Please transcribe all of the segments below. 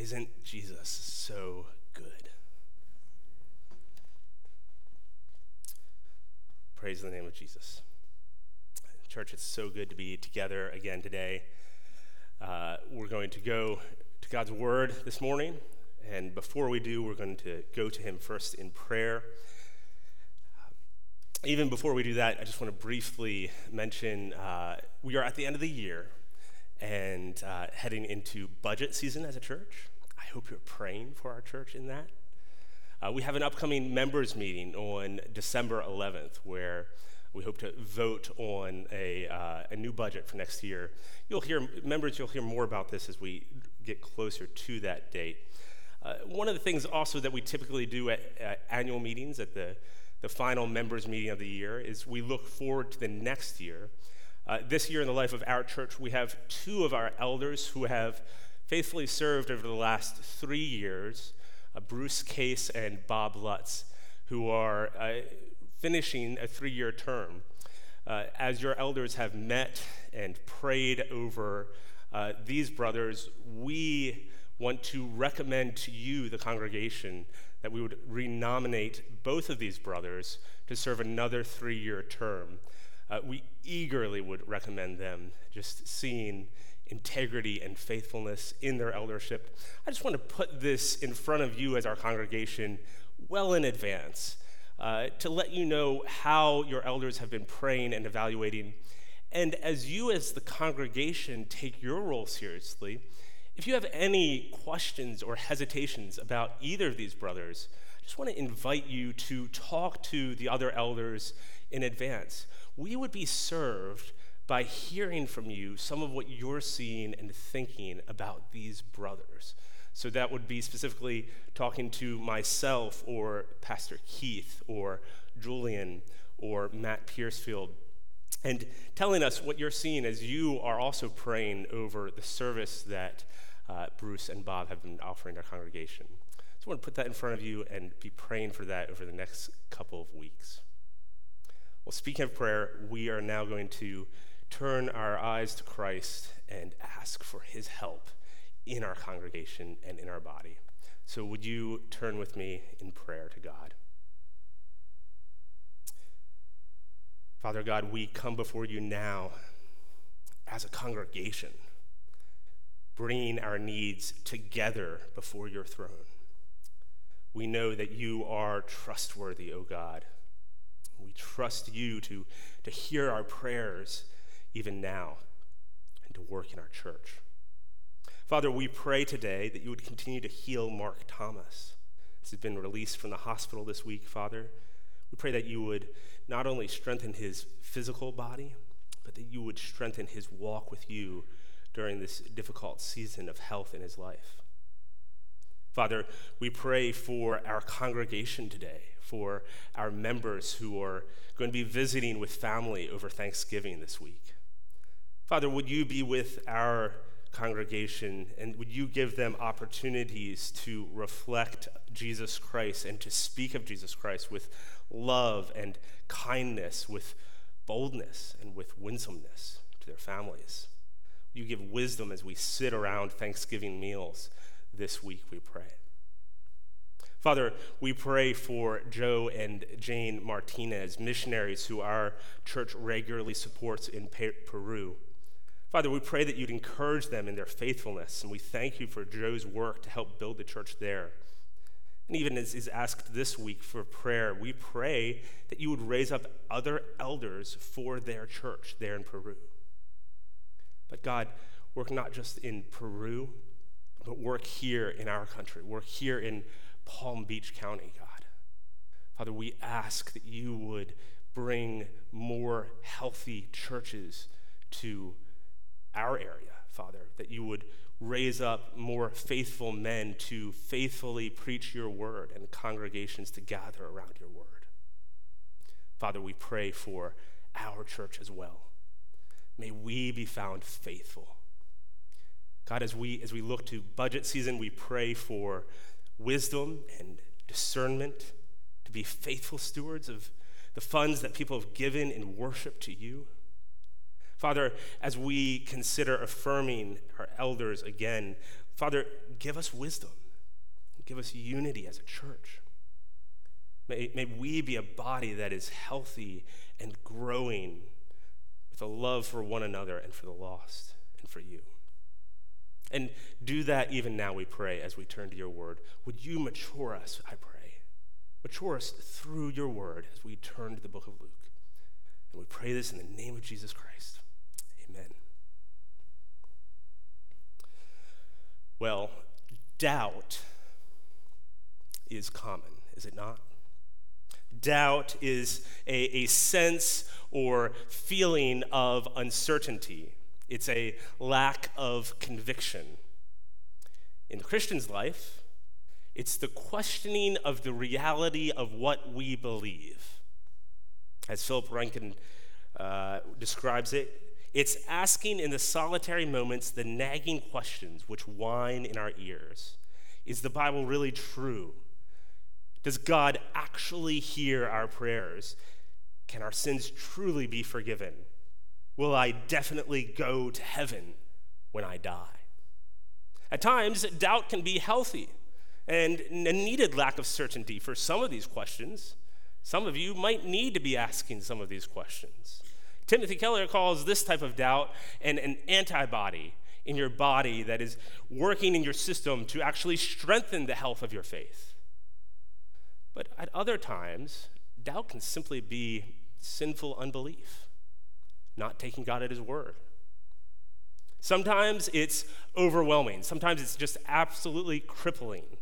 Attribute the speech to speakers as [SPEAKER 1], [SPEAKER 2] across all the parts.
[SPEAKER 1] Isn't Jesus so good? Praise the name of Jesus. Church, it's so good to be together again today. Uh, we're going to go to God's Word this morning, and before we do, we're going to go to Him first in prayer. Even before we do that, I just want to briefly mention uh, we are at the end of the year and uh, heading into budget season as a church. I hope you're praying for our church in that. Uh, we have an upcoming members meeting on December 11th where we hope to vote on a, uh, a new budget for next year. You'll hear, members, you'll hear more about this as we get closer to that date. Uh, one of the things also that we typically do at, at, annual meetings, at the, the final members meeting of the year, is we look forward to the next year. Uh, this year in the life of our church, we have two of our elders who have faithfully served over the last three years uh, Bruce Case and Bob Lutz, who are uh, finishing a three year term. Uh, as your elders have met and prayed over uh, these brothers, we want to recommend to you, the congregation, that we would renominate both of these brothers to serve another three year term. Uh, we eagerly would recommend them, just seeing integrity and faithfulness in their eldership. I just want to put this in front of you as our congregation well in advance uh, to let you know how your elders have been praying and evaluating. And as you, as the congregation, take your role seriously, if you have any questions or hesitations about either of these brothers, I just want to invite you to talk to the other elders in advance. We would be served by hearing from you some of what you're seeing and thinking about these brothers. So that would be specifically talking to myself or Pastor Keith or Julian or Matt Piercefield and telling us what you're seeing as you are also praying over the service that uh, Bruce and Bob have been offering our congregation. So I want to put that in front of you and be praying for that over the next couple of weeks. Well, speaking of prayer, we are now going to turn our eyes to Christ and ask for his help in our congregation and in our body. So, would you turn with me in prayer to God? Father God, we come before you now as a congregation, bringing our needs together before your throne. We know that you are trustworthy, O God. We trust you to, to hear our prayers even now, and to work in our church. Father, we pray today that you would continue to heal Mark Thomas. This has been released from the hospital this week, Father. We pray that you would not only strengthen his physical body, but that you would strengthen his walk with you during this difficult season of health in his life. Father, we pray for our congregation today, for our members who are going to be visiting with family over Thanksgiving this week. Father, would you be with our congregation and would you give them opportunities to reflect Jesus Christ and to speak of Jesus Christ with love and kindness, with boldness and with winsomeness to their families? You give wisdom as we sit around Thanksgiving meals this week, we pray. Father, we pray for Joe and Jane Martinez, missionaries who our church regularly supports in Peru. Father, we pray that you'd encourage them in their faithfulness, and we thank you for Joe's work to help build the church there. And even as is asked this week for prayer, we pray that you would raise up other elders for their church there in Peru. But God, work not just in Peru, but work here in our country, work here in Palm Beach County, God. Father, we ask that you would bring more healthy churches to our area, Father, that you would raise up more faithful men to faithfully preach your word and congregations to gather around your word. Father, we pray for our church as well. May we be found faithful. God, as we, as we look to budget season, we pray for wisdom and discernment to be faithful stewards of the funds that people have given in worship to you. Father, as we consider affirming our elders again, Father, give us wisdom. Give us unity as a church. May, may we be a body that is healthy and growing with a love for one another and for the lost and for you. And do that even now, we pray, as we turn to your word. Would you mature us, I pray? Mature us through your word as we turn to the book of Luke. And we pray this in the name of Jesus Christ. Well, doubt is common, is it not? Doubt is a, a sense or feeling of uncertainty. It's a lack of conviction. In the Christian's life, it's the questioning of the reality of what we believe. As Philip Ryken uh, describes it, it's asking in the solitary moments the nagging questions which whine in our ears. Is the Bible really true? Does God actually hear our prayers? Can our sins truly be forgiven? Will I definitely go to heaven when I die? At times, doubt can be healthy and a needed lack of certainty for some of these questions. Some of you might need to be asking some of these questions. Timothy Keller calls this type of doubt an, an antibody in your body that is working in your system to actually strengthen the health of your faith. But at other times, doubt can simply be sinful unbelief, not taking God at His word. Sometimes it's overwhelming, sometimes it's just absolutely crippling.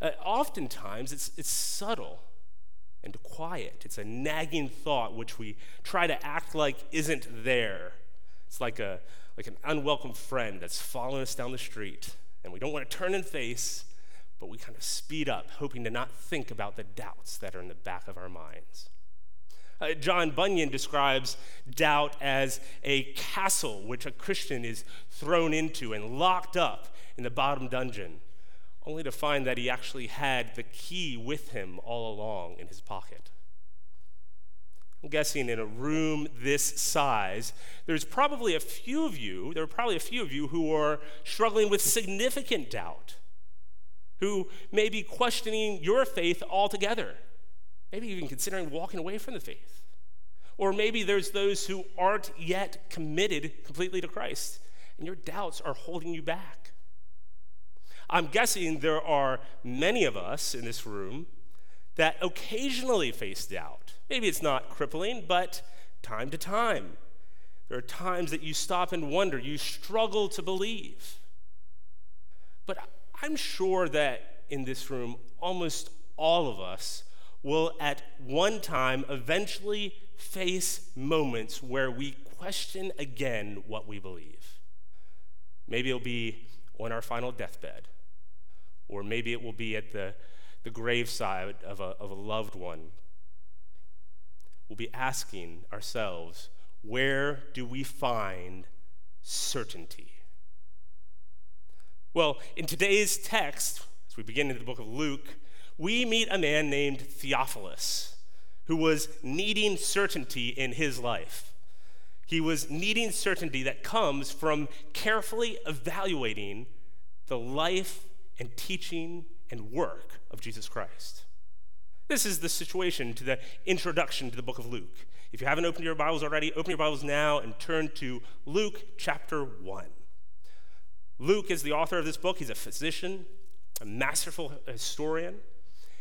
[SPEAKER 1] Uh, oftentimes, it's, it's subtle and quiet. It's a nagging thought which we try to act like isn't there. It's like, a, like an unwelcome friend that's following us down the street, and we don't want to turn and face, but we kind of speed up, hoping to not think about the doubts that are in the back of our minds. Uh, John Bunyan describes doubt as a castle which a Christian is thrown into and locked up in the bottom dungeon only to find that he actually had the key with him all along in his pocket. I'm guessing in a room this size, there's probably a few of you, there are probably a few of you who are struggling with significant doubt, who may be questioning your faith altogether, maybe even considering walking away from the faith. Or maybe there's those who aren't yet committed completely to Christ, and your doubts are holding you back. I'm guessing there are many of us in this room that occasionally face doubt. Maybe it's not crippling, but time to time. There are times that you stop and wonder, you struggle to believe. But I'm sure that in this room, almost all of us will at one time eventually face moments where we question again what we believe. Maybe it'll be on our final deathbed or maybe it will be at the, the graveside of a, of a loved one. We'll be asking ourselves, where do we find certainty? Well, in today's text, as we begin in the book of Luke, we meet a man named Theophilus who was needing certainty in his life. He was needing certainty that comes from carefully evaluating the life and teaching and work of Jesus Christ. This is the situation to the introduction to the book of Luke. If you haven't opened your Bibles already, open your Bibles now and turn to Luke chapter 1. Luke is the author of this book. He's a physician, a masterful historian.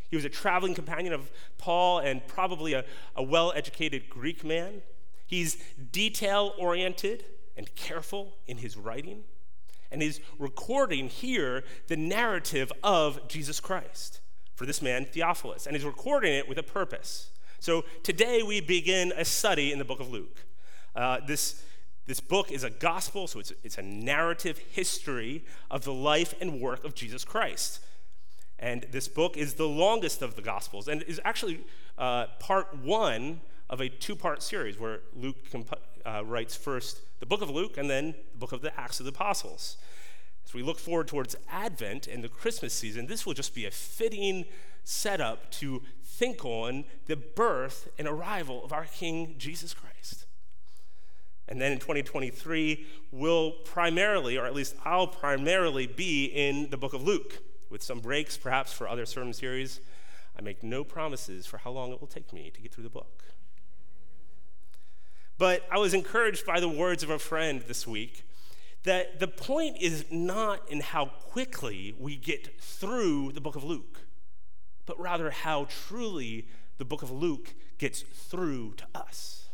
[SPEAKER 1] He was a traveling companion of Paul and probably a, a well educated Greek man. He's detail oriented and careful in his writing and he's recording here the narrative of Jesus Christ for this man, Theophilus, and he's recording it with a purpose. So today we begin a study in the book of Luke. Uh, this, this book is a gospel, so it's, it's a narrative history of the life and work of Jesus Christ. And this book is the longest of the gospels and is actually uh, part one of a two part series where Luke comp- uh, writes first the book of Luke and then the book of the Acts of the Apostles. As we look forward towards Advent and the Christmas season, this will just be a fitting setup to think on the birth and arrival of our King Jesus Christ. And then in 2023, we'll primarily, or at least I'll primarily, be in the book of Luke, with some breaks perhaps for other sermon series. I make no promises for how long it will take me to get through the book. But I was encouraged by the words of a friend this week that the point is not in how quickly we get through the book of Luke, but rather how truly the book of Luke gets through to us.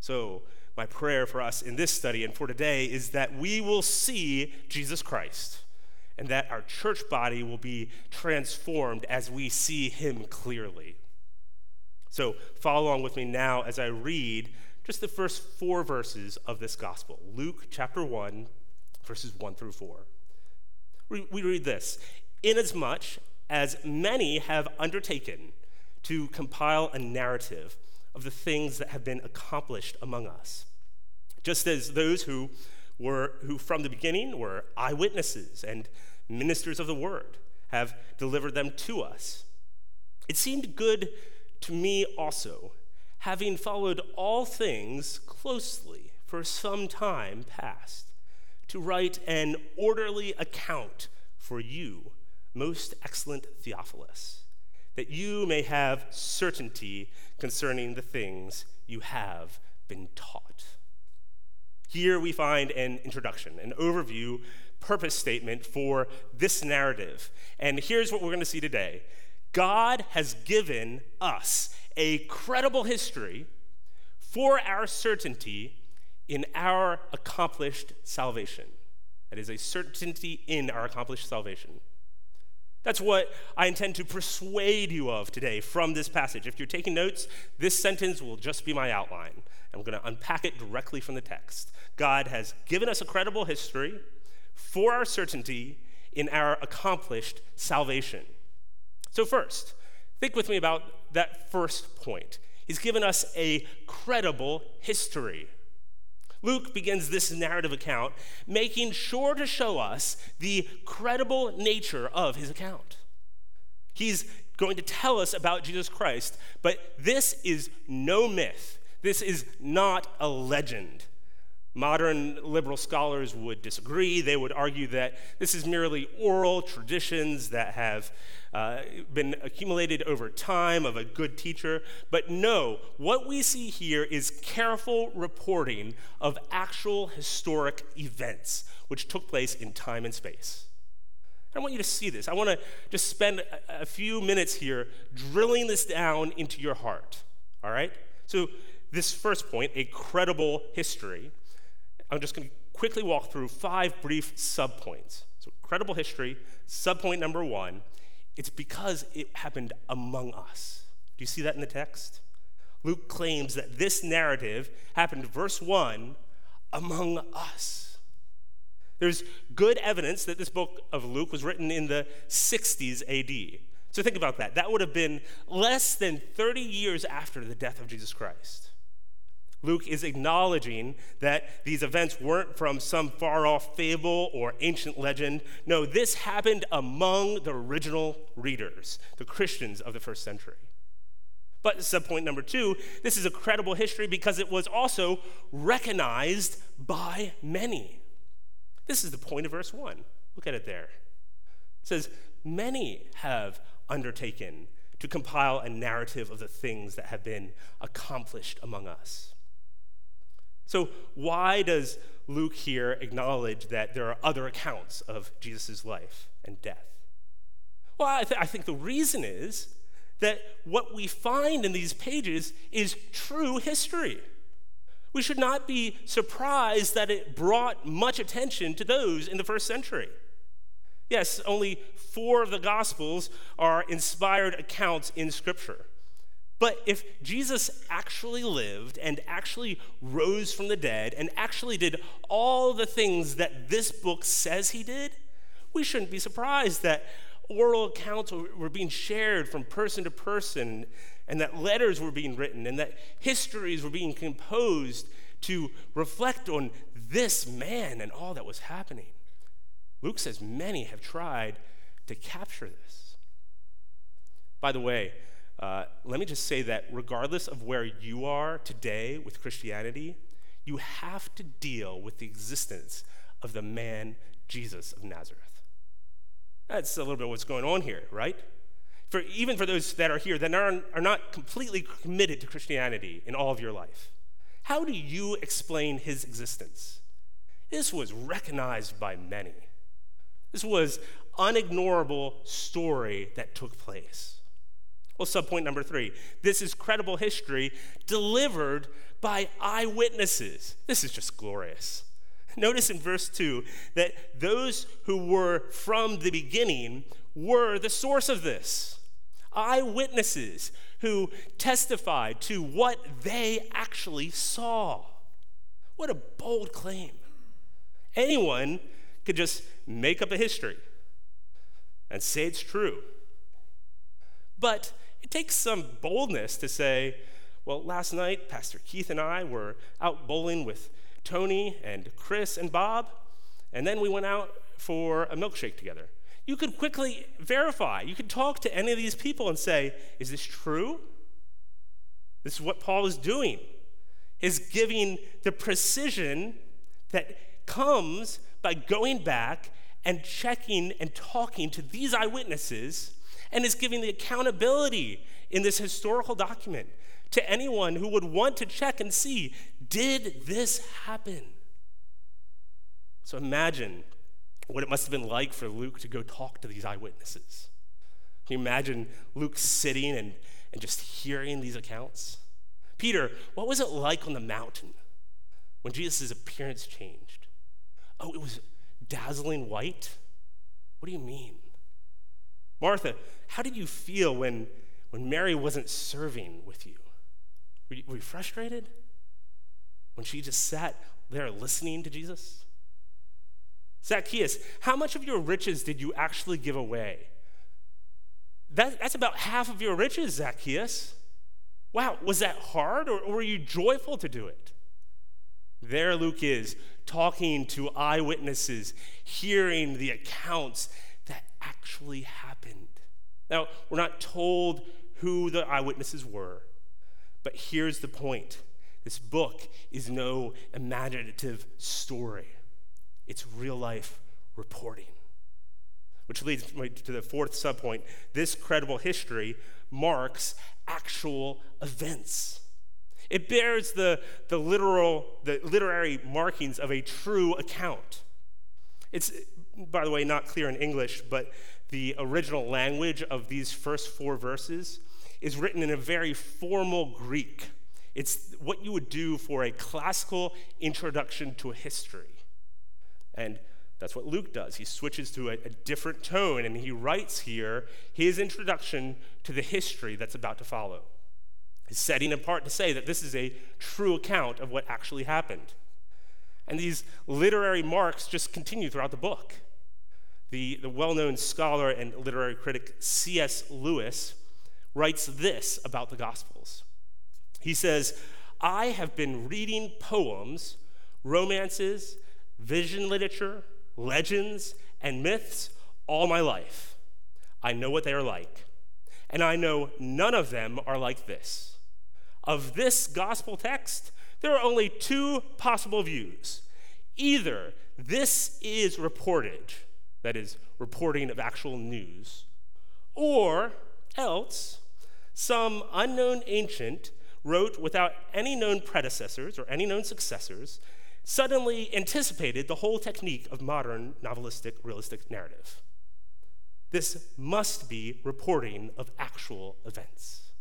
[SPEAKER 1] So, my prayer for us in this study and for today is that we will see Jesus Christ and that our church body will be transformed as we see him clearly. So, follow along with me now as I read just the first four verses of this gospel Luke chapter 1, verses 1 through 4. We, read this Inasmuch as many have undertaken to compile a narrative of the things that have been accomplished among us, just as those who were who from the beginning were eyewitnesses and ministers of the word have delivered them to us. It seemed good to me also, having followed all things closely for some time past, to write an orderly account for you, most excellent Theophilus, that you may have certainty concerning the things you have been taught. Here we find an introduction, an overview, purpose statement for this narrative. And here's what we're going to see today God has given us a credible history for our certainty in our accomplished salvation. That is a certainty in our accomplished salvation. That's what I intend to persuade you of today from this passage. If you're taking notes, this sentence will just be my outline. I'm going to unpack it directly from the text. God has given us a credible history for our certainty in our accomplished salvation. So, first, think with me about that first point. He's given us a credible history. Luke begins this narrative account making sure to show us the credible nature of his account. He's going to tell us about Jesus Christ, but this is no myth. This is not a legend. Modern liberal scholars would disagree. They would argue that this is merely oral traditions that have uh, been accumulated over time of a good teacher. But no, what we see here is careful reporting of actual historic events which took place in time and space. I want you to see this. I want to just spend a, a few minutes here drilling this down into your heart. All right? So, this first point, a credible history, I'm just going to quickly walk through five brief subpoints. So, credible history, subpoint number one, it's because it happened among us. Do you see that in the text? Luke claims that this narrative happened, verse 1, among us. There's good evidence that this book of Luke was written in the 60s AD. So think about that. That would have been less than 30 years after the death of Jesus Christ. Luke is acknowledging that these events weren't from some far off fable or ancient legend. No, this happened among the original readers, the Christians of the first century. But subpoint number two this is a credible history because it was also recognized by many. This is the point of verse one. Look at it there. It says, Many have undertaken to compile a narrative of the things that have been accomplished among us. So, why does Luke here acknowledge that there are other accounts of Jesus' life and death? Well, I, th- I, think the reason is that what we find in these pages is true history. We should not be surprised that it brought much attention to those in the first century. Yes, only four of the Gospels are inspired accounts in Scripture. But if Jesus actually lived and actually rose from the dead and actually did all the things that this book says he did, we shouldn't be surprised that oral accounts were being shared from person to person and that letters were being written and that histories were being composed to reflect on this man and all that was happening. Luke says many have tried to capture this. By the way, uh, let me just say that regardless of where you are today with Christianity, you have to deal with the existence of the man Jesus of Nazareth. That's a little bit what's going on here, right? For, even for those that are here that are, are not completely committed to Christianity in all of your life, how do you explain his existence? This was recognized by many. This was unignorable story that took place. Well, subpoint number three this is credible history delivered by eyewitnesses. This is just glorious. Notice in verse 2 that those who were from the beginning were the source of this. Eyewitnesses who testified to what they actually saw. What a bold claim. Anyone could just make up a history and say it's true. But it takes some boldness to say, well, last night, Pastor Keith and I were out bowling with Tony and Chris and Bob, and then we went out for a milkshake together. You could quickly verify. You could talk to any of these people and say, is this true? This is what Paul is doing. Is giving the precision that comes by going back and checking and talking to these eyewitnesses, and is giving the accountability in this historical document to anyone who would want to check and see did this happen? So imagine what it must have been like for Luke to go talk to these eyewitnesses. Can you imagine Luke sitting and, and just hearing these accounts? Peter, what was it like on the mountain when Jesus' appearance changed? Oh, it was dazzling white? What do you mean? Martha, how did you feel when, when Mary wasn't serving with you? Were, you? were you frustrated? When she just sat there listening to Jesus? Zacchaeus, how much of your riches did you actually give away? That, that's about half of your riches, Zacchaeus. Wow, was that hard or, or were you joyful to do it? There Luke is talking to eyewitnesses, hearing the accounts that actually happened. Now, we're not told who the eyewitnesses were, but here's the point this book is no imaginative story, it's real life reporting. Which leads to the fourth subpoint. This credible history marks actual events. It bears the, the literal, the literary markings of a true account. It's, by the way, not clear in English, but the original language of these first four verses is written in a very formal Greek. It's what you would do for a classical introduction to a history. And that's what Luke does. He switches to a, a, different tone and he writes here his introduction to the history that's about to follow. He's setting apart to say that this is a true account of what actually happened. And these literary marks just continue throughout the book. The, the well known scholar and literary critic C.S. Lewis writes this about the Gospels. He says, I have been reading poems, romances, vision literature, legends, and myths all my life. I know what they are like. And I know none of them are like this. Of this gospel text, there are only two possible views. Either this is reported, that is, reporting of actual news, or else some unknown ancient wrote without any known predecessors or any known successors, suddenly anticipated the whole technique of modern novelistic realistic narrative. This must be reporting of actual events.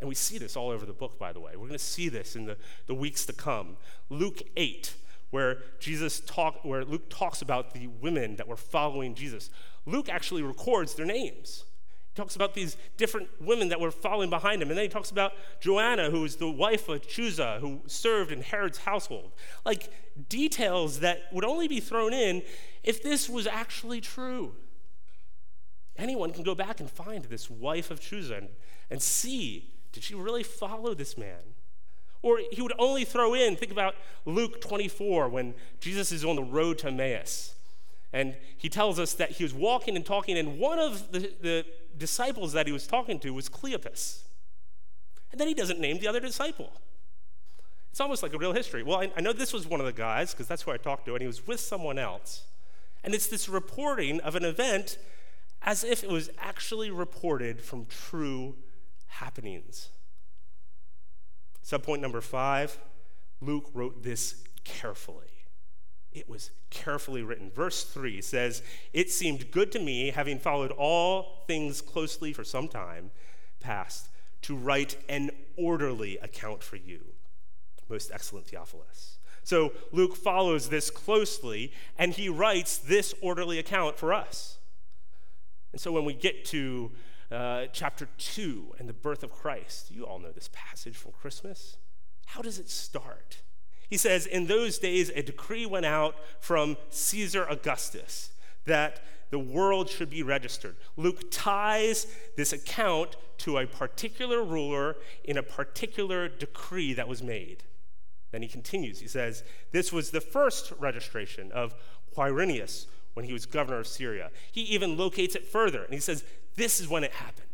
[SPEAKER 1] And we see this all over the book, by the way. We're going to see this in the, the weeks to come. Luke 8, where Jesus talk, where Luke talks about the women that were following Jesus. Luke actually records their names. He talks about these different women that were following behind him. And then he talks about Joanna, who was the wife of Chuza, who served in Herod's household. Like details that would only be thrown in if this was actually true. Anyone can go back and find this wife of Chuza and, and see did she really follow this man? Or he would only throw in, think about Luke 24 when Jesus is on the road to Emmaus. And he tells us that he was walking and talking, and one of the, the disciples that he was talking to was Cleopas. And then he doesn't name the other disciple. It's almost like a real history. Well, I, I know this was one of the guys, because that's who I talked to, and he was with someone else. And it's this reporting of an event as if it was actually reported from true happenings. Subpoint number five Luke wrote this carefully. It was carefully written. Verse 3 says, It seemed good to me, having followed all things closely for some time past, to write an orderly account for you, most excellent Theophilus. So Luke follows this closely, and he writes this orderly account for us. And so when we get to uh, chapter 2 and the birth of Christ, you all know this passage from Christmas. How does it start? He says, In those days, a decree went out from Caesar Augustus that the world should be registered. Luke ties this account to a particular ruler in a particular decree that was made. Then he continues. He says, This was the first registration of Quirinius when he was governor of Syria. He even locates it further, and he says, This is when it happened.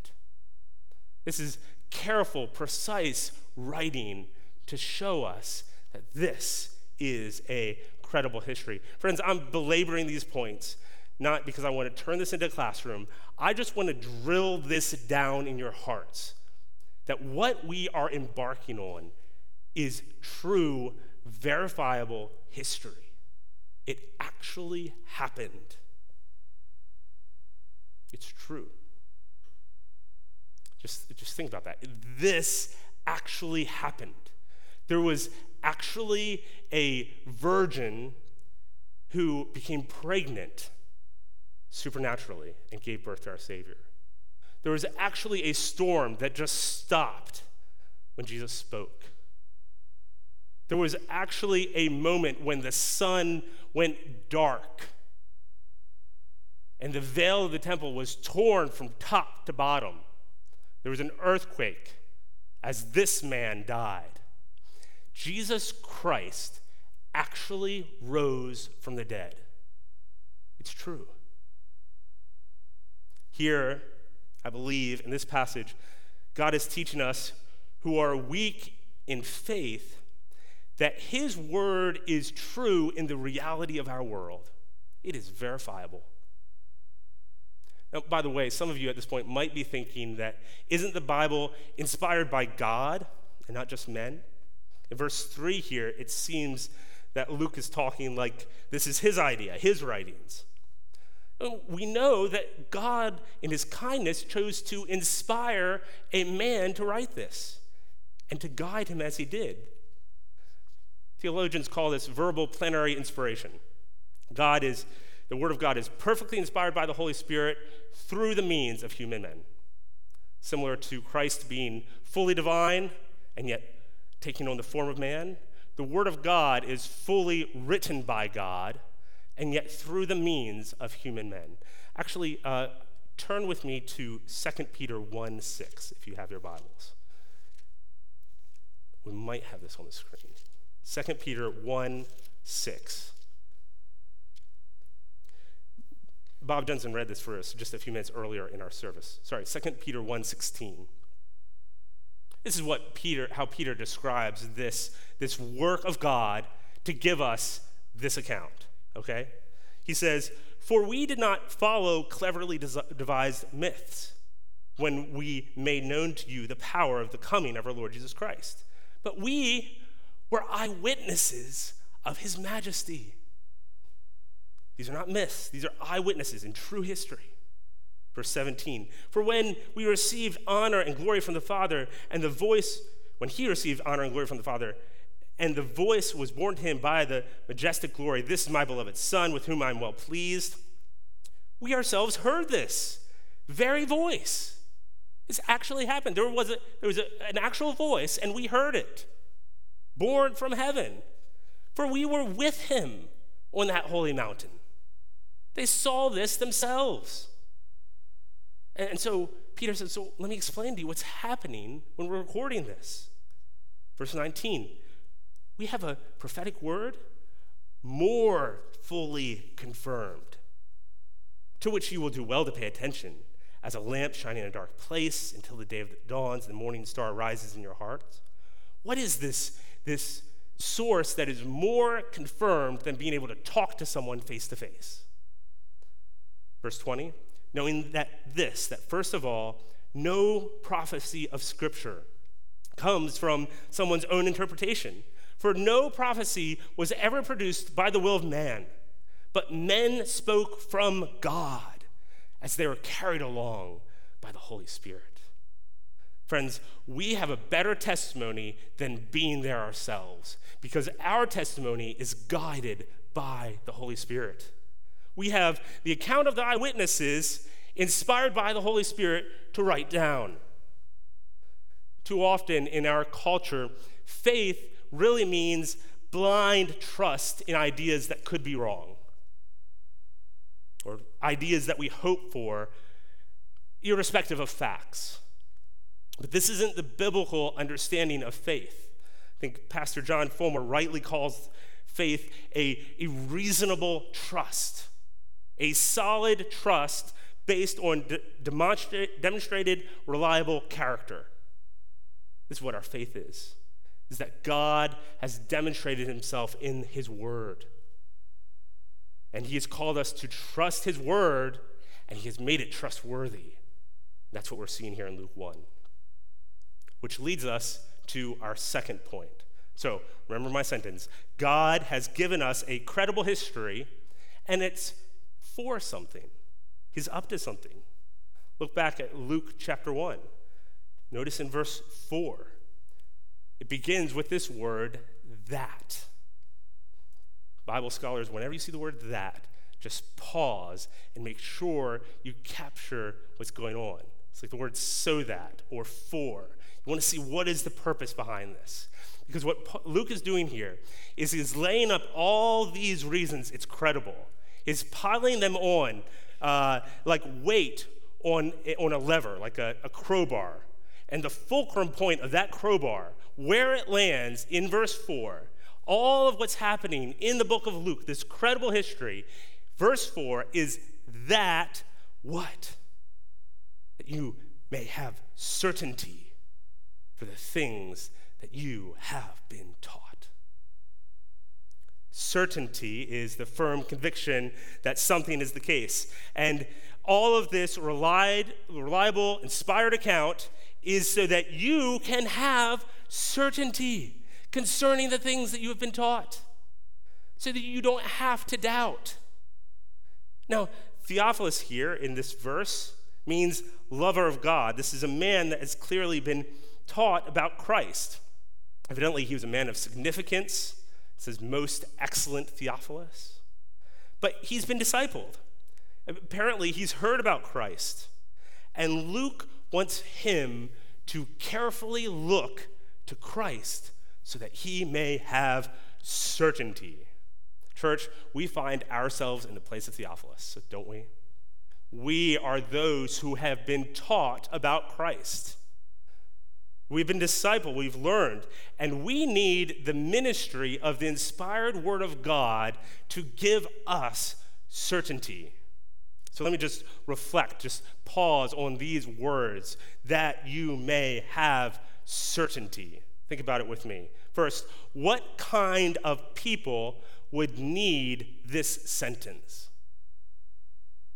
[SPEAKER 1] This is careful, precise writing to show us that this is a credible history. Friends, I'm belaboring these points not because I want to turn this into a classroom. I just want to drill this down in your hearts that what we are embarking on is true, verifiable history. It actually happened. It's true. Just, just think about that. This actually happened. There was actually a virgin who became pregnant supernaturally and gave birth to our Savior. There was actually a storm that just stopped when Jesus spoke. There was actually a moment when the sun went dark and the veil of the temple was torn from top to bottom. There was an earthquake as this man died. Jesus Christ actually rose from the dead. It's true. Here, I believe, in this passage, God is teaching us who are weak in faith that His word is true in the reality of our world. It is verifiable. Now, by the way, some of you at this point might be thinking that isn't the Bible inspired by God and not just men? In verse 3 here, it seems that Luke is talking like this is his idea, his writings. We know that God, in his kindness, chose to inspire a man to write this and to guide him as he did. Theologians call this verbal plenary inspiration. God is, the Word of God is perfectly inspired by the Holy Spirit through the means of human men. Similar to Christ being fully divine and yet taking on the form of man. The Word of God is fully written by God, and yet through the means of human men. Actually, uh, turn with me to 2 Peter 1 6, if you have your Bibles. We might have this on the screen. 2 Peter 1 6. Bob Jensen read this for us just a few minutes earlier in our service. Sorry, 2 Peter 1 16. This is what Peter, how Peter describes this, this work of God to give us this account, okay? He says, For we did not follow cleverly devised myths when we made known to you the power of the coming of our Lord Jesus Christ, but we were eyewitnesses of his majesty. These are not myths, these are eyewitnesses in true history. Verse 17 For when we received honor and glory from the Father, and the voice, when he received honor and glory from the Father, and the voice was borne to him by the majestic glory, This is my beloved Son, with whom I am well pleased. We ourselves heard this very voice. This actually happened. There was, a, there was a, an actual voice, and we heard it, borne from heaven. For we were with him on that holy mountain. They saw this themselves. And so Peter said, So let me explain to you what's happening when we're recording this. Verse 19 We have a prophetic word more fully confirmed, to which you will do well to pay attention, as a lamp shining in a dark place until the day of the dawns and the morning star rises in your hearts. What is this, this source that is more confirmed than being able to talk to someone face to face. Verse 20, knowing that this, that first of all, no prophecy of Scripture comes from someone's own interpretation. For no prophecy was ever produced by the will of man, but men spoke from God as they were carried along by the Holy Spirit. Friends, we have a better testimony than being there ourselves because our testimony is guided by the Holy Spirit. We have the account of the eyewitnesses inspired by the Holy Spirit to write down. Too often in our culture, faith really means blind trust in ideas that could be wrong or ideas that we hope for, irrespective of facts. But this isn't the biblical understanding of faith. I think Pastor John Fulmer rightly calls faith a, a reasonable trust, a solid trust based on de- demonstrated reliable character. This is what our faith is, is that God has demonstrated himself in his word. And he has called us to trust his word, and he has made it trustworthy. That's what we're seeing here in Luke 1 which leads us to our second point. So, remember my sentence God has given us a credible history, and it's for something. He's up to something. Look back at Luke chapter 1. Notice in verse 4, it begins with this word, that. Bible scholars, whenever you see the word that, just pause and make sure you capture what's going on. It's like the word so that or for. You want to see what is the purpose behind this. Because what Luke is doing here is he's laying up all these reasons it's credible. He's piling them on uh, like weight on, on a lever, like a, a crowbar. And the fulcrum point of that crowbar, where it lands in verse 4, all of what's happening in the book of Luke, this credible history, verse 4 is that what? That you may have certainty for the things that you have been taught. Certainty is the firm conviction that something is the case. And all of this relied, reliable, inspired account is so that you can have certainty concerning the things that you have been taught, so that you don't have to doubt. Now, Theophilus here in this verse means lover of God. This is a man that has clearly been taught about Christ. Evidently, he was a man of significance. Says, most excellent Theophilus. But he's been discipled. Apparently, he's heard about Christ. And Luke wants him to carefully look to Christ so that he may have certainty. Church, we find ourselves in the place of Theophilus, don't we? We are those who have been taught about Christ. We've been discipled, we've learned, and we need the ministry of the inspired Word of God to give us certainty. So let me just reflect, just pause on these words that you may have certainty. Think about it with me. First, what kind of people would need this sentence?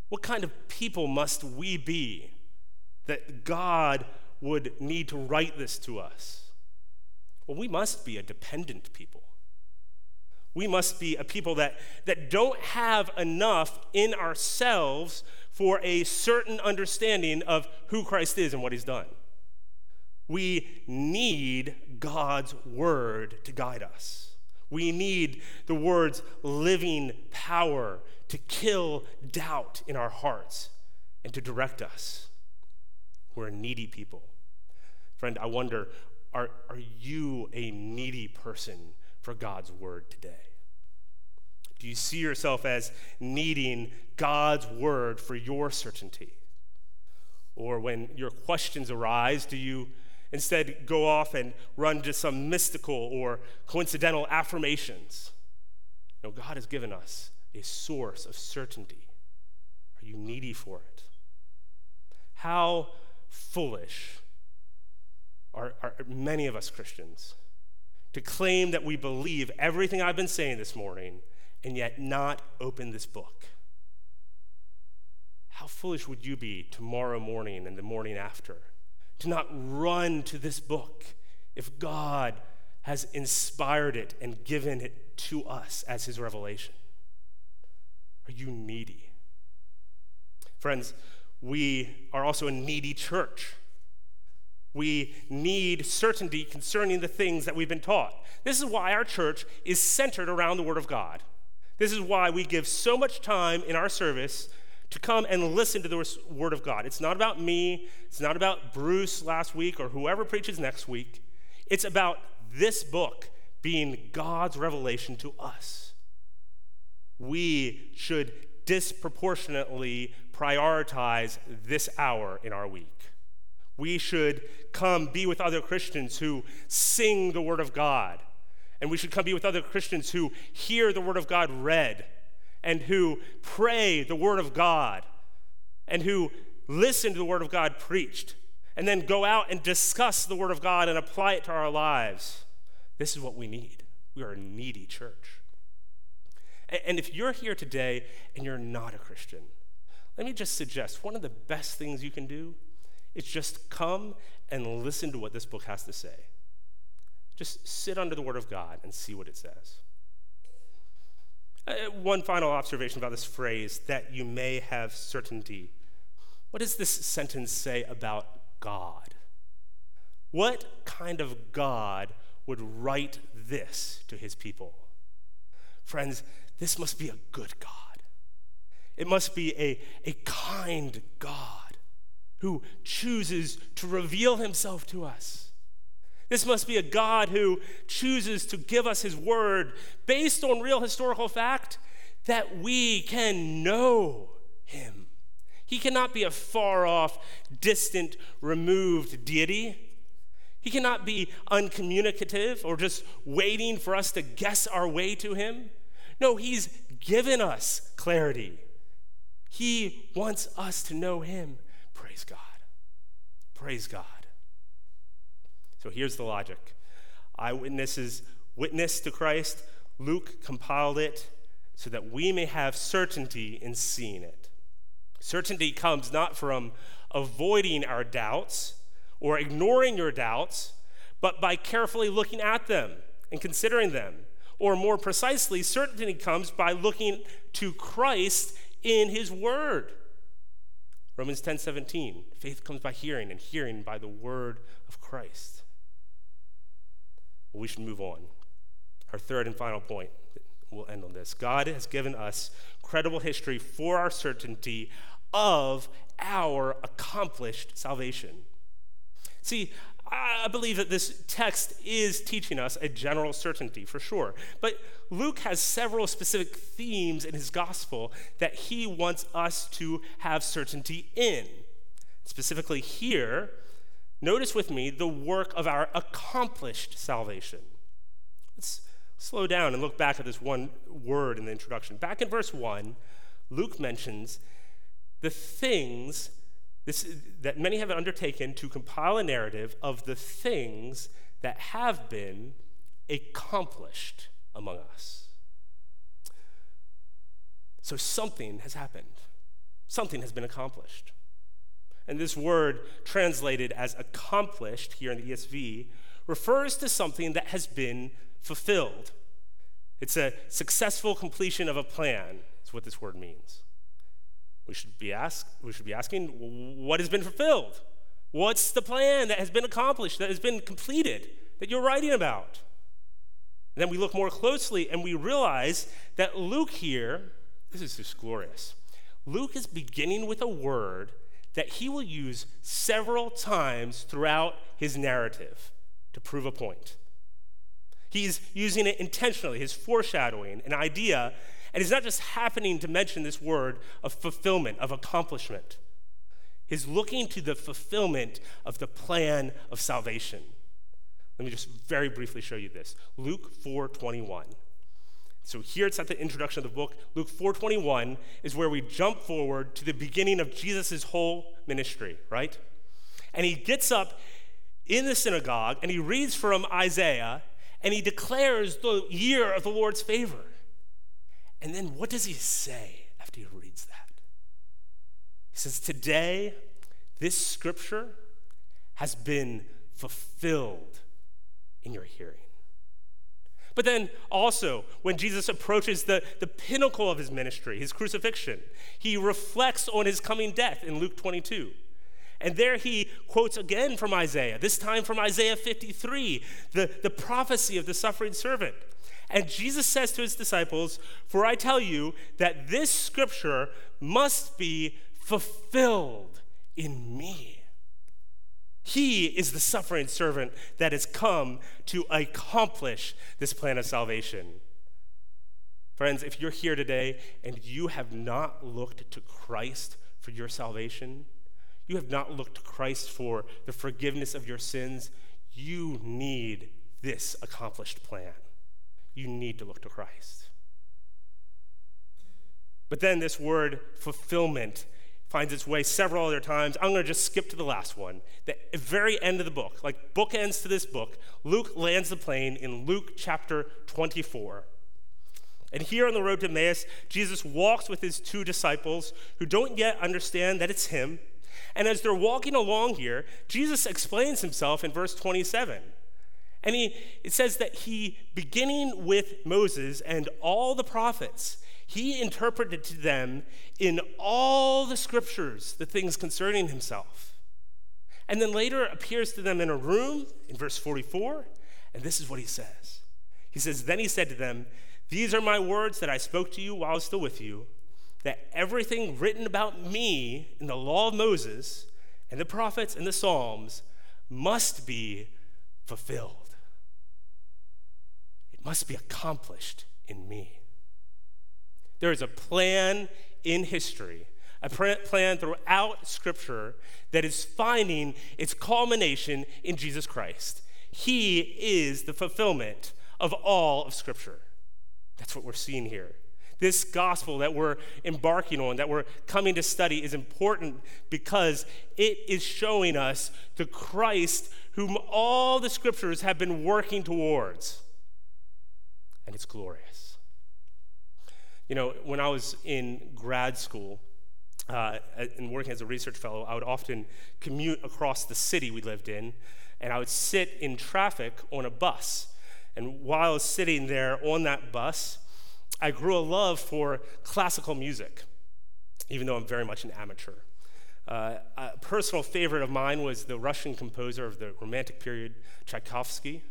[SPEAKER 1] What kind of people must we be that God would need to write this to us? Well, we must be a dependent people. We must be a people that, that don't have enough in ourselves for a certain understanding of who Christ is and what he's done. We need God's word to guide us. We need the word's living power to kill doubt in our hearts and to direct us. We're a needy people. Friend, I wonder are, are you a needy person for God's word today? Do you see yourself as needing God's word for your certainty? Or when your questions arise, do you instead go off and run to some mystical or coincidental affirmations? No, God has given us a source of certainty. Are you needy for it? How foolish are, are many of us Christians to claim that we believe everything I've been saying this morning and yet not open this book? How foolish would you be tomorrow morning and the morning after to not run to this book if God has inspired it and given it to us as his revelation? Are you needy? Friends, we are also a needy church. We need certainty concerning the things that we've been taught. This is why our church is centered around the Word of God. This is why we give so much time in our service to come and listen to the Word of God. It's not about me, it's not about Bruce last week or whoever preaches next week. It's about this book being God's revelation to us. We should disproportionately prioritize this hour in our week. We should come be with other Christians who sing the Word of God. And we should come be with other Christians who hear the Word of God read and who pray the Word of God and who listen to the Word of God preached and then go out and discuss the Word of God and apply it to our lives. This is what we need. We are a needy church. And if you're here today and you're not a Christian, let me just suggest one of the best things you can do is just come and listen to what this book has to say. Just sit under the Word of God and see what it says. Uh, one final observation about this phrase that you may have certainty. What does this sentence say about God? What kind of God would write this to his people? Friends, this must be a good God. It must be a, a kind God who chooses to reveal himself to us. This must be a God who chooses to give us his word based on real historical fact that we can know him. He cannot be a far off, distant, removed deity. He cannot be uncommunicative or just waiting for us to guess our way to him. No, he's given us clarity. He wants us to know Him. Praise God. Praise God. So here's the logic eyewitnesses witness to Christ. Luke compiled it so that we may have certainty in seeing it. Certainty comes not from avoiding our doubts or ignoring your doubts, but by carefully looking at them and considering them. Or more precisely, certainty comes by looking to Christ in his word. Romans 10 17, faith comes by hearing, and hearing by the word of Christ. Well, we should move on. Our third and final point, we'll end on this. God has given us credible history for our certainty of our accomplished salvation. See, I believe that this text is teaching us a general certainty for sure. But Luke has several specific themes in his gospel that he wants us to have certainty in. Specifically, here, notice with me the work of our accomplished salvation. Let's slow down and look back at this one word in the introduction. Back in verse 1, Luke mentions the things this, that many have undertaken to compile a narrative of the things that have been accomplished among us. So something has happened, something has been accomplished. And this word, translated as accomplished here in the ESV, refers to something that has been fulfilled. It's a successful completion of a plan, is what this word means. We should be ask, we should be asking what has been fulfilled? What's the plan that has been accomplished, that has been completed, that you're writing about? And then we look more closely and we realize that Luke here, this is just glorious. Luke is beginning with a word that he will use several times throughout his narrative to prove a point. He's using it intentionally, his foreshadowing, an idea and he's not just happening to mention this word of fulfillment, of accomplishment. He's looking to the fulfillment of the plan of salvation. Let me just very briefly show you this. Luke 4:21. So here it's at the introduction of the book. Luke 4:21 is where we jump forward to the beginning of Jesus' whole ministry, right? And he gets up in the synagogue and he reads from Isaiah and he declares the year of the Lord's favor. And then what does he say after he reads that? He says, Today, this scripture has been fulfilled in your hearing. But then also, when Jesus approaches the, the pinnacle of his ministry, his crucifixion, he reflects on his coming death in Luke 22. And there he quotes again from Isaiah, this time from Isaiah 53, the, the prophecy of the suffering servant. And Jesus says to his disciples, For I tell you that this scripture must be fulfilled in me. He is the suffering servant that has come to accomplish this plan of salvation. Friends, if you're here today and you have not looked to Christ for your salvation, you have not looked to Christ for the forgiveness of your sins, you need this accomplished plan. You need to look to Christ. But then this word fulfillment finds its way several other times. I'm going to just skip to the last one. The very end of the book, like bookends to this book, Luke lands the plane in Luke chapter 24. And here on the road to Emmaus, Jesus walks with his two disciples who don't yet understand that it's him. And as they're walking along here, Jesus explains himself in verse 27. And he, it says that he, beginning with Moses and all the prophets, he interpreted to them in all the scriptures the things concerning himself. And then later appears to them in a room in verse 44, and this is what he says. He says, Then he said to them, These are my words that I spoke to you while I was still with you, that everything written about me in the law of Moses and the prophets and the Psalms must be fulfilled. Must be accomplished in me. There is a plan in history, a plan throughout Scripture that is finding its culmination in Jesus Christ. He is the fulfillment of all of Scripture. That's what we're seeing here. This gospel that we're embarking on, that we're coming to study, is important because it is showing us the Christ whom all the scriptures have been working towards. And it's glorious. You know, when I was in grad school uh, and working as a research fellow, I would often commute across the city we lived in, and I would sit in traffic on a bus. And while I was sitting there on that bus, I grew a love for classical music, even though I'm very much an amateur. Uh, a personal favorite of mine was the Russian composer of the Romantic period, Tchaikovsky.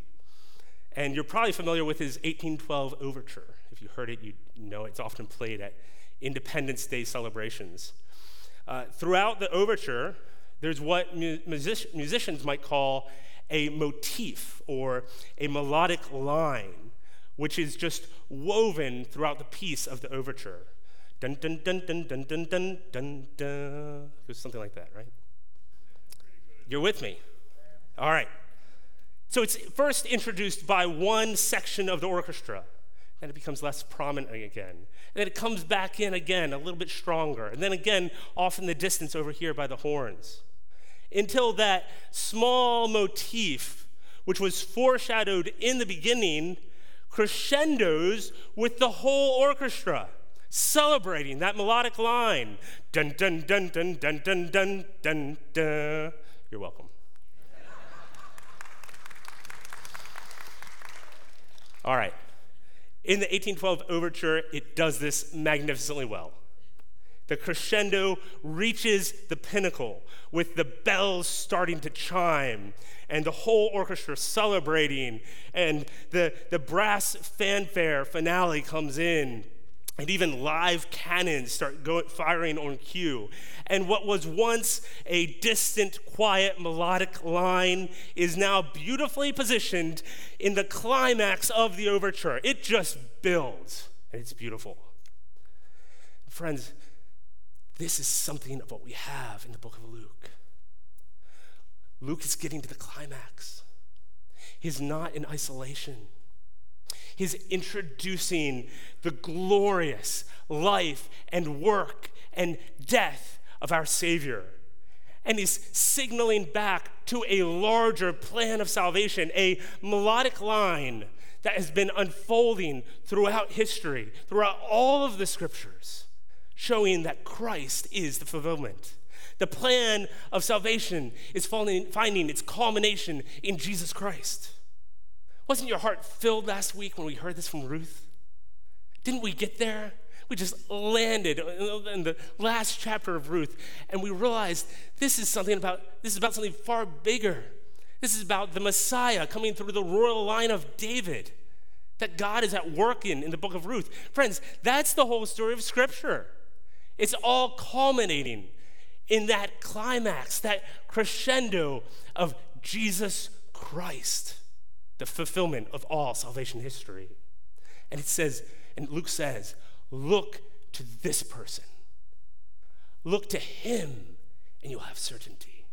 [SPEAKER 1] And you're probably familiar with his 1812 overture. If you heard it, you know it's often played at Independence Day celebrations. Uh, throughout the overture, there's what mu- music- musicians might call a motif or a melodic line, which is just woven throughout the piece of the overture. Dun dun dun dun dun dun dun dun dun. There's something like that, right? You're with me. All right. So it's first introduced by one section of the orchestra. Then it becomes less prominent again. And then it comes back in again, a little bit stronger. And then again, off in the distance over here by the horns. Until that small motif, which was foreshadowed in the beginning, crescendos with the whole orchestra celebrating that melodic line. Dun dun dun dun dun dun dun dun dun. You're welcome. All right. In the 1812 overture, it does this magnificently well. The crescendo reaches the pinnacle with the bells starting to chime and the whole orchestra celebrating, and the, the brass fanfare finale comes in and even live cannons start going, firing on cue. And what was once a distant, quiet, melodic line is now beautifully positioned in the climax of the overture. It just builds, and it's beautiful. Friends, this is something of what we have in the book of Luke. Luke is getting to the climax. He's not in isolation. He's introducing the glorious life and work and death of our Savior. And he's signaling back to a larger plan of salvation, a melodic line that has been unfolding throughout history, throughout all of the scriptures, showing that Christ is the fulfillment. The plan of salvation is finding its culmination in Jesus Christ. Wasn't your heart filled last week when we heard this from Ruth? Didn't we get there? We just landed in the last chapter of Ruth, and we realized this is something about this is about something far bigger. This is about the Messiah coming through the royal line of David that God is at work in in the book of Ruth. Friends, that's the whole story of Scripture. It's all culminating in that climax, that crescendo of Jesus Christ, the fulfillment of all salvation history. And it says, and Luke says, look to this person. Look to him, and you'll have certainty.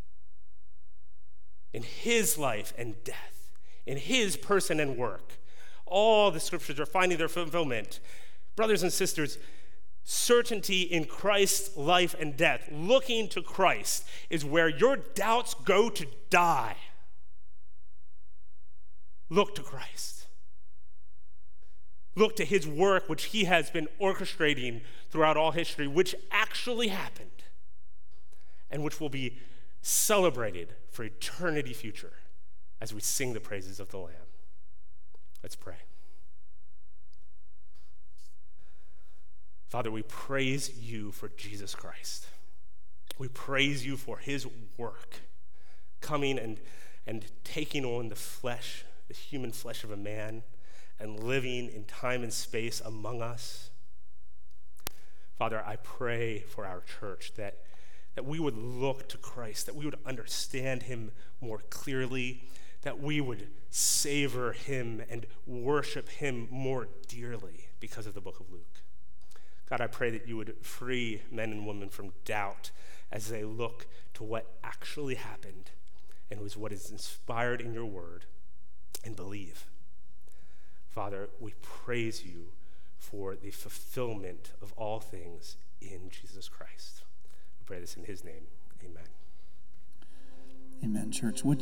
[SPEAKER 1] In his life and death, in his person and work, all the scriptures are finding their fulfillment. Brothers and sisters, certainty in Christ's life and death, looking to Christ, is where your doubts go to die. Look to Christ. Look to his work, which he has been orchestrating throughout all history, which actually happened and which will be celebrated for eternity future as we sing the praises of the Lamb. Let's pray. Father, we praise you for Jesus Christ. We praise you for his work, coming and, and taking on the flesh, the human flesh of a man, and living in time and space among us. Father, I pray for our church that, that we would look to Christ, that we would understand him more clearly, that we would savor him and worship him more dearly because of the book of Luke. God, I pray that you would free men and women from doubt as they look to what actually happened and was what is inspired in your word and believe. Father, we praise you for the fulfillment of all things in Jesus Christ. We pray this in his name. Amen.
[SPEAKER 2] Amen, church. Would